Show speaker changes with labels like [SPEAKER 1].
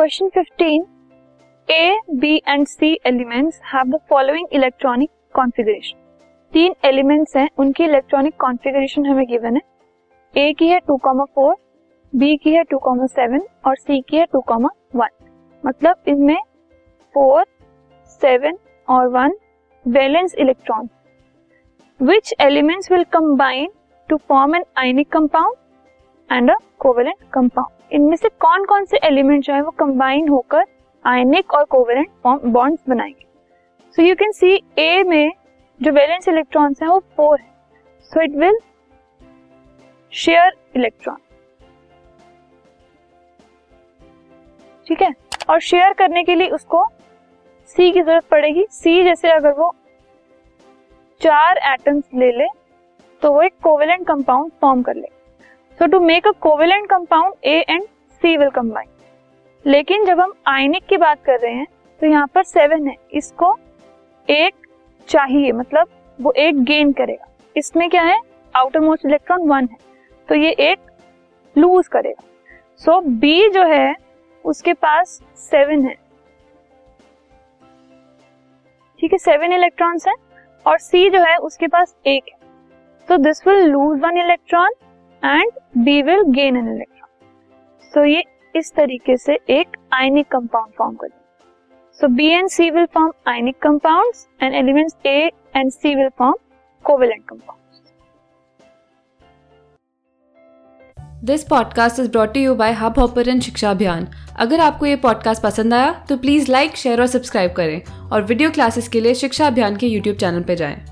[SPEAKER 1] Question 15 A B and C elements have the following electronic configuration तीन elements हैं उनकी electronic configuration हमें given है. ए की है 2,4 बी की है 2,7 और सी की है 2,1 मतलब इनमें 4 7 और 1 valence electron which elements will combine to form an ionic compound and a covalent compound इनमें से कौन कौन से एलिमेंट जो है वो कंबाइन होकर आयनिक और कोवेलेंट बॉन्ड्स बनाएँगे। सो यू कैन सी ए में जो वैलेंस इलेक्ट्रॉन्स हैं वो फोर है। So it will share electron ठीक है? और शेयर करने के लिए उसको सी की ज़रूरत पड़ेगी। सी जैसे अगर वो चार एटम्स ले ले तो वो एक कोवेलेंट कंपाउंड फॉर्म कर ले so to make a covalent compound A and C will combine लेकिन जब हम आयनिक की बात कर रहे हैं तो यहाँ पर सेवन है। इसको एक चाहिए मतलब वो एक गेन करेगा। इसमें क्या है? आउटर मोस्ट इलेक्ट्रॉन वन है। तो ये एक लूज करेगा। सो so, बी जो है उसके पास सेवन है। ठीक है सेवन इलेक्ट्रॉन्स हैं और सी जो है उसके पास एक है। तो this will lose one electron and B will gain an electron so ये इस तरीके से एक आयनिक कंपाउंड फॉर्म कर so B and C will form ionic compounds and elements A and C will form covalent compound
[SPEAKER 2] this podcast is brought you by Hub Hopper शिक्षा अभियान अगर आपको ये पॉडकास्ट पसंद आया तो प्लीज़ लाइक शेयर और सब्सक्राइब करें। और वीडियो क्लासेस के लिए शिक्षा अभियान के यूट्यूब चैनल पर जाएँ।